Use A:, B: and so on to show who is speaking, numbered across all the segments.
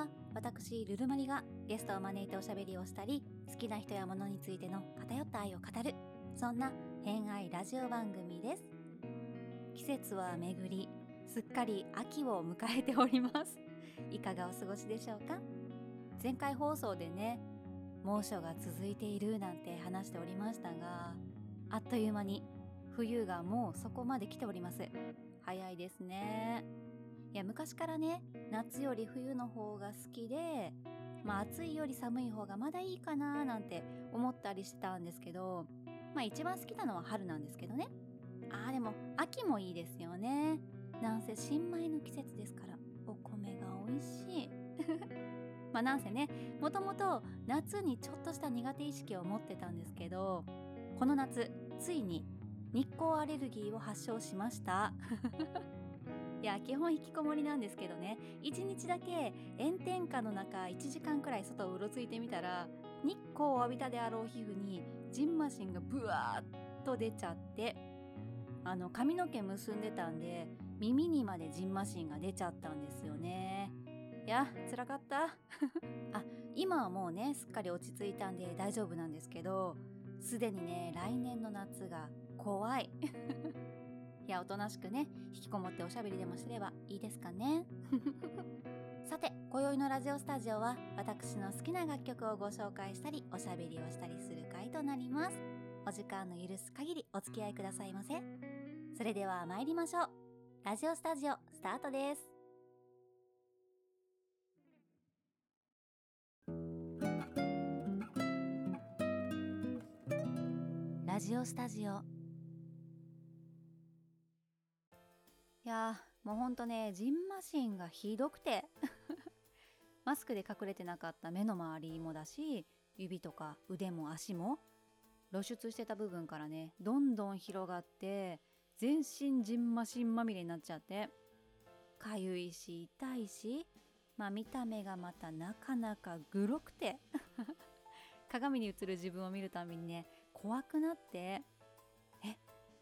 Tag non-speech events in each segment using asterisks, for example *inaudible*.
A: は私ルルマリがゲストを招いておしゃべりをしたり好きな人や物についての偏った愛を語るそんな偏愛ラジオ番組です。季節は巡りすっかり秋を迎えております。*laughs* いかがお過ごしでしょうか？前回放送でね猛暑が続いているなんて話しておりましたがあっという間に冬がもうそこまで来ております。早いですね。いや昔からね夏より冬の方が好きでまあ暑いより寒い方がまだいいかななんて思ったりしてたんですけどまあ一番好きなのは春なんですけどね。あーでも秋もいいですよね。なんせ新米の季節ですからお米が美味しい。*laughs* まあなんせねもともと夏にちょっとした苦手意識を持ってたんですけどこの夏ついに日光アレルギーを発症しました。いや基本引きこもりなんですけどね。1日だけ炎天下の中1時間くらい外をうろついてみたら日光を浴びたであろう皮膚にジンマシンがブワーッと出ちゃってあの髪の毛結んでたんで耳にまでジンマシンが出ちゃったんですよね。いや辛かった。*laughs* あ今はもうねすっかり落ち着いたんで大丈夫なんですけどすでにね来年の夏が怖い。いやおとなしくね引きこもっておしゃべりでもすればいいですかね。*laughs* さて今宵のラジオスタジオは私の好きな楽曲をご紹介したりおしゃべりをしたりする回となります。お時間の許す限りお付き合いくださいませ。それでは参りましょう。ラジオスタジオスタートです。ラジオスタジオやもうほんとねジンマシンがひどくて。*laughs* マスクで隠れてなかった目の周りもだし指とか腕も足も露出してた部分からねどんどん広がって全身ジンマシンまみれになっちゃって。かゆいし痛いしまあ見た目がまたなかなかグロくて。*laughs* 鏡に映る自分を見るたびにね怖くなって。え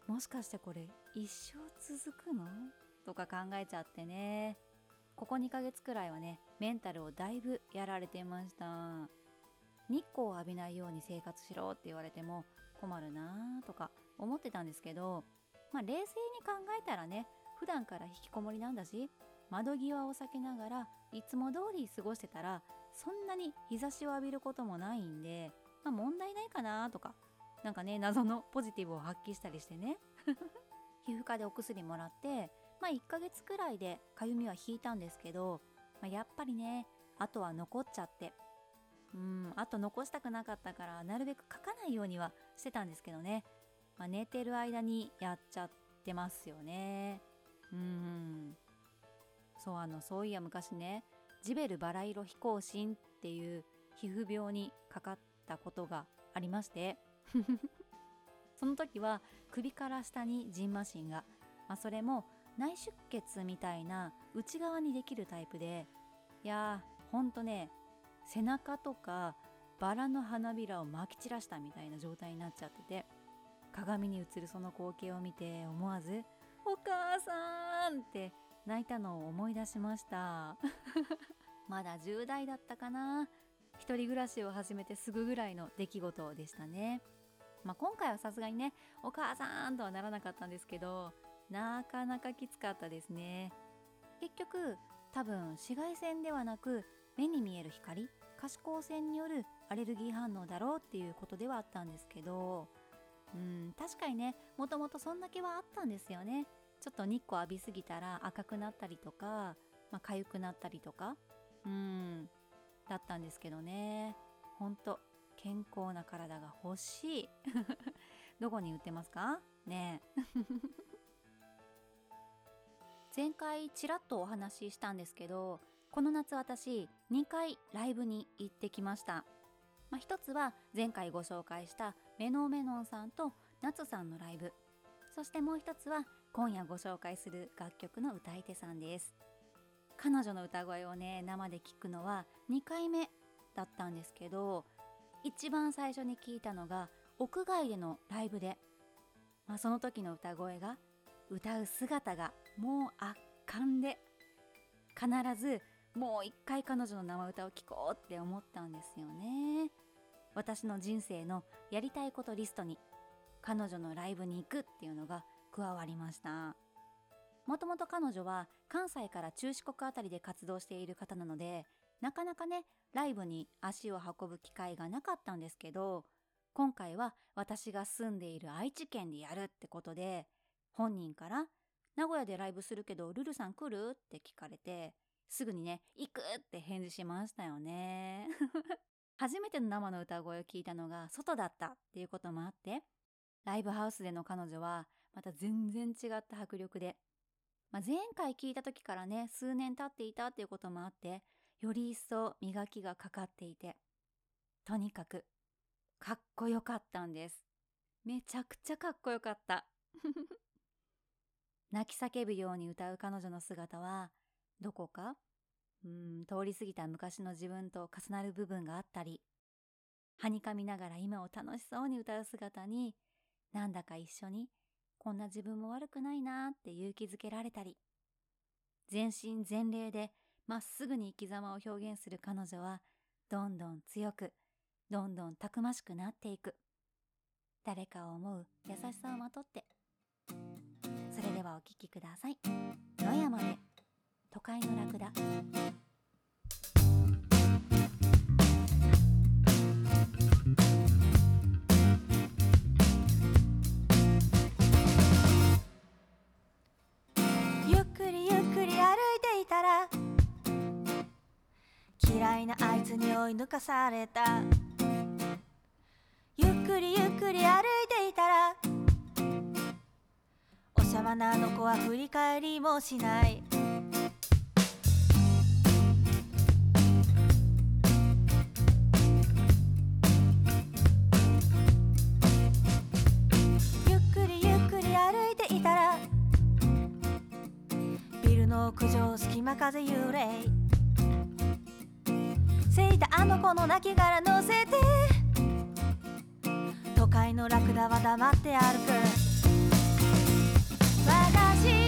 A: もしかしてこれ一生続くの？とか考えちゃってね。ここ2ヶ月くらいはねメンタルをだいぶやられてました。日光を浴びないように生活しろって言われても困るなーとか思ってたんですけどまあ冷静に考えたらね普段から引きこもりなんだし窓際を避けながらいつも通り過ごしてたらそんなに日差しを浴びることもないんで、まあ、問題ないかなとかなんかね謎のポジティブを発揮したりしてね。皮膚科でお薬もらってまあ1ヶ月くらいでかゆみは引いたんですけど、まあ、やっぱりねあとは残っちゃってうんあと残したくなかったからなるべく書かないようにはしてたんですけどね、まあ、寝てる間にやっちゃってますよね。うん。そうあのそういや昔ねジベルバラ色飛行心っていう皮膚病にかかったことがありまして。その時は首から下にジンマシンが、まあ、それも内出血みたいな内側にできるタイプでいやーほんとね背中とかバラの花びらをまき散らしたみたいな状態になっちゃってて鏡に映るその光景を見て思わず「お母さん!」って泣いたのを思い出しました。*laughs* まだ10代だったかな。一人暮らしを始めてすぐぐらいの出来事でしたね。まあ今回はさすがにねお母さんとはならなかったんですけどなかなかきつかったですね。結局多分紫外線ではなく目に見える光可視光線によるアレルギー反応だろうっていうことではあったんですけどうん確かにねもともとそんだけはあったんですよね。ちょっと日光浴びすぎたら赤くなったりとか、まあ、痒くなったりとかうんだったんですけどね。ほんと健康な体が欲しい。*laughs* どこに売ってますか？ね *laughs* 前回ちらっとお話ししたんですけどこの夏私2回ライブに行ってきました、まあ、つは前回ご紹介したメノメノンさんと夏さんのライブ。そしてもう一つは今夜ご紹介する楽曲の歌い手さんです。彼女の歌声をね生で聞くのは2回目だったんですけど一番最初に聞いたのが屋外でのライブで、まあ、その時の歌声が歌う姿がもう圧巻で必ずもう一回彼女の生歌を聴こうって思ったんですよね。私の人生のやりたいことリストに彼女のライブに行くっていうのが加わりました。もともと彼女は関西から中四国あたりで活動している方なのでなかなかねライブに足を運ぶ機会がなかったんですけど今回は私が住んでいる愛知県でやるってことで本人から「名古屋でライブするけどルルさん来る?」って聞かれてすぐにね「行く!」って返事しましたよね *laughs* 初めての生の歌声を聞いたのが外だったっていうこともあってライブハウスでの彼女はまた全然違った迫力で、まあ、前回聞いた時からね数年経っていたっていうこともあってより一層磨きがかかっていてとにかくかっこよかったんです。めちゃくちゃかっこよかった。*laughs* 泣き叫ぶように歌う彼女の姿はどこかうん通り過ぎた昔の自分と重なる部分があったりはにかみながら今を楽しそうに歌う姿になんだか一緒にこんな自分も悪くないなって勇気づけられたり全身全霊でまっすぐに生き様を表現する彼女はどんどん強くどんどんたくましくなっていく。誰かを思う優しさをまとって。それではお聴きください。野山で都会のラクダ。
B: ゆっくりゆっくり歩いていたら嫌いなあいつに追い抜かされた。ゆっくりゆっくり歩いていたらおしゃまなあの子は振り返りもしない。ゆっくりゆっくり歩いていたらビルの屋上隙間風幽霊せいたあの子の亡骸乗せて。都会のラクダは黙って歩く。私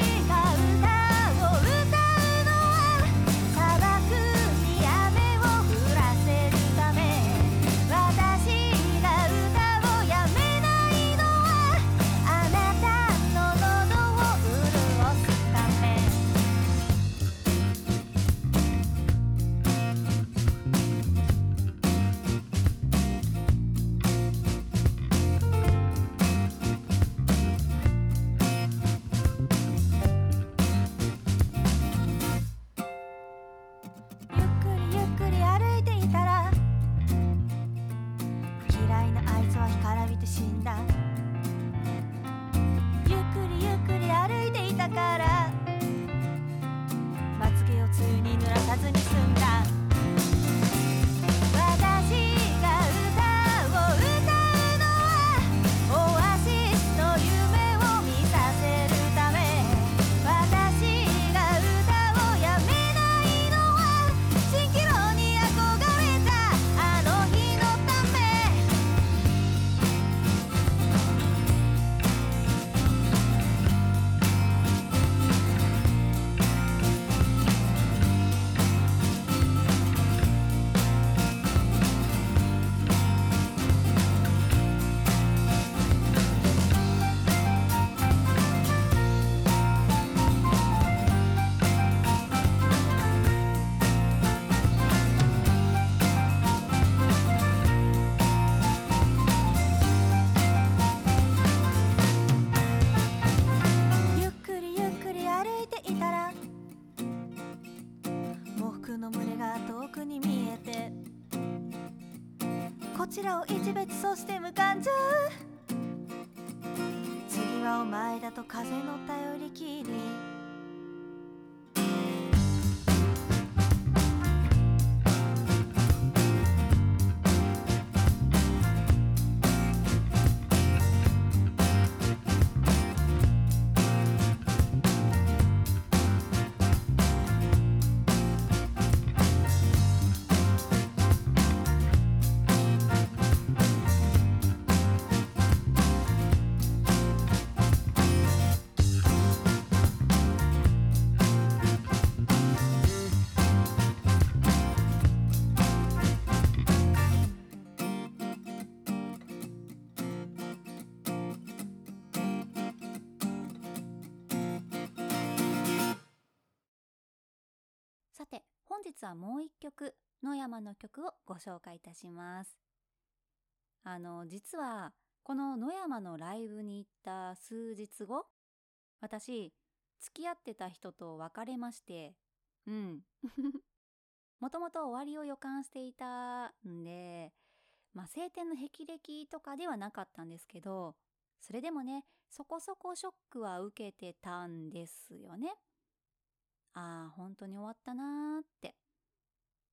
B: さて
A: 本日はもう一曲野山の曲をご紹介いたします。あの実はこの野山のライブに行った数日後私付き合ってた人と別れましてうん。*laughs* もともと終わりを予感していたんでまあ晴天の霹靂とかではなかったんですけどそれでもねそこそこショックは受けてたんですよね。ああ本当に終わったなーって。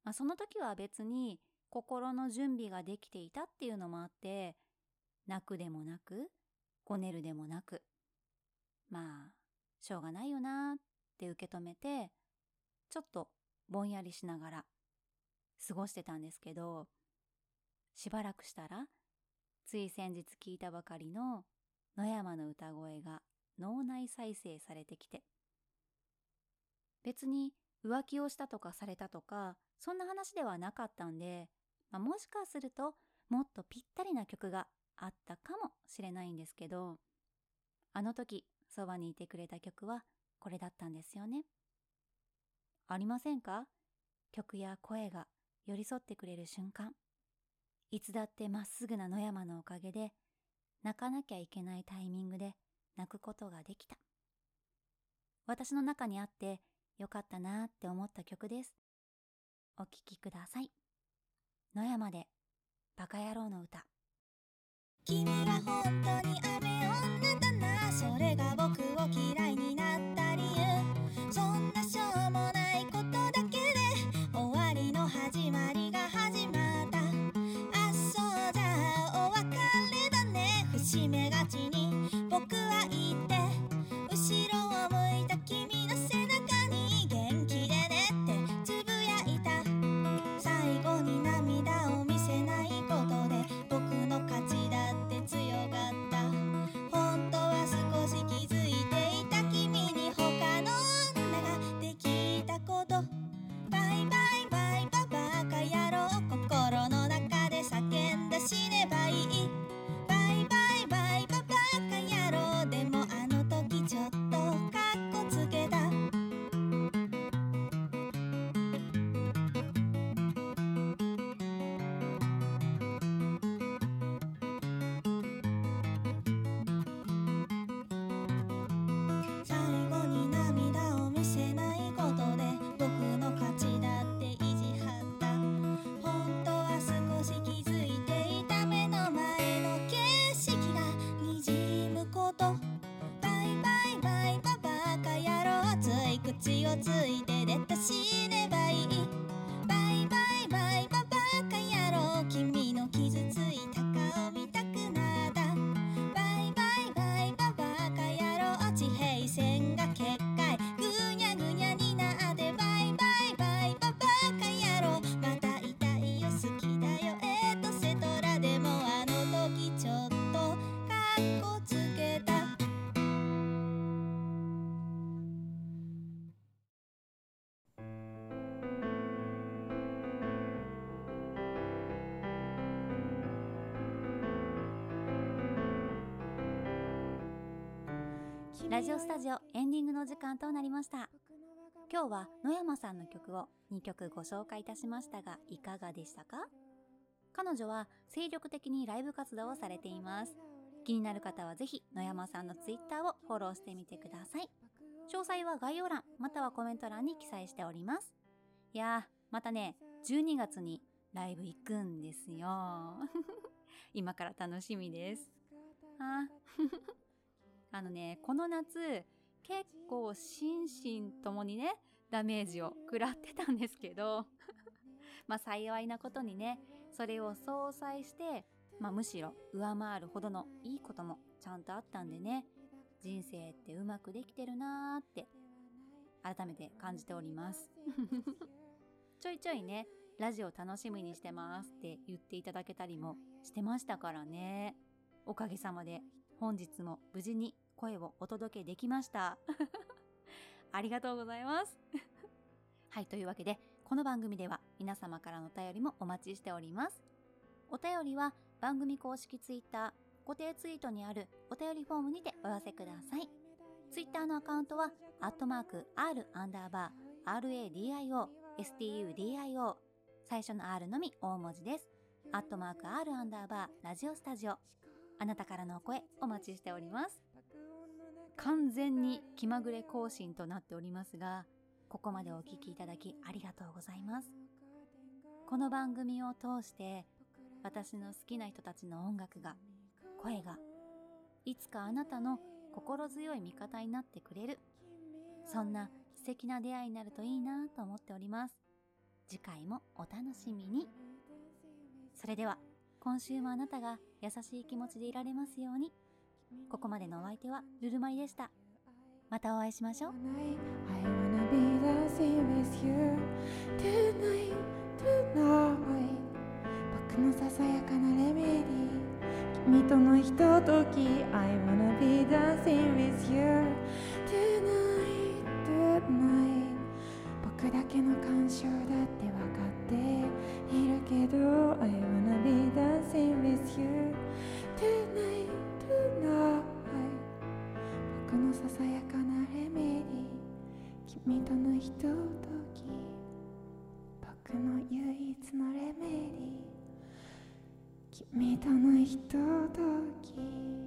A: まあ、その時は別に心の準備ができていたっていうのもあって泣くでもなくごねるでもなく。まあしょうがないよなって受け止めてちょっとぼんやりしながら過ごしてたんですけどしばらくしたらつい先日聞いたばかりの野山の歌声が脳内再生されてきて別に浮気をしたとかされたとかそんな話ではなかったんで、まあ、もしかするともっとぴったりな曲があったかもしれないんですけど、あの時そばにいてくれた曲はこれだったんですよね。ありませんか？曲や声が寄り添ってくれる瞬間。いつだってまっすぐな野山のおかげで、泣かなきゃいけないタイミングで泣くことができた。私の中にあって良かったなーって思った曲です。お聴きください。野山でバカ野郎の歌。
B: 君は本当に雨女だなそれが僕を嫌いになった理由そんな口をついて出た死ねばラ
A: ジオスタジオエンディングの時間となりました。今日は野山さんの曲を2曲ご紹介いたしましたが、いかがでしたか？彼女は精力的にライブ活動をされています。気になる方はぜひ野山さんのツイッターをフォローしてみてください。詳細は概要欄またはコメント欄に記載しております。いやー、またね、12月にライブ行くんですよ。*laughs* 今から楽しみです。ああのね、この夏、結構心身ともにね、ダメージを食らってたんですけど、*laughs* まあ幸いなことにね、それを相殺して、まあむしろ上回るほどのいいこともちゃんとあったんでね、人生ってうまくできてるなーって、改めて感じております。*laughs* ちょいちょいね、ラジオ楽しみにしてますって言っていただけたりもしてましたからね。おかげさまで本日も無事に声をお届けできました。*laughs* ありがとうございます。*laughs* はい、というわけで、この番組では皆様からのお便りもお待ちしております。お便りは番組公式ツイッター、固定ツイートにあるお便りフォームにてお寄せください。ツイッターのアカウントは、アットマーク、r アンダーバー、radio、studio 最初の R のみ大文字ですアットマーク R アンダーバーラジオスタジオあなたからのお声お待ちしております。完全に気まぐれ更新となっておりますがここまでお聞きいただきありがとうございます。この番組を通して私の好きな人たちの音楽が声がいつかあなたの心強い味方になってくれるそんな素敵な出会いになるといいなと思っております。次回もお楽しみに。それでは今週もあなたが優しい気持ちでいられますように。ここまでのお相手はぬるまリでした。またお会いしましょう。
C: 僕のささやかなレメデ君とのひととき I wanna be dancing with you. Tonight tonight. 僕だけの感傷だってわかっているけど I wanna be the same with you tonight, tonight 僕のささやかなレメディー君とのひととき。僕の唯一のレメディー。君とのひととき。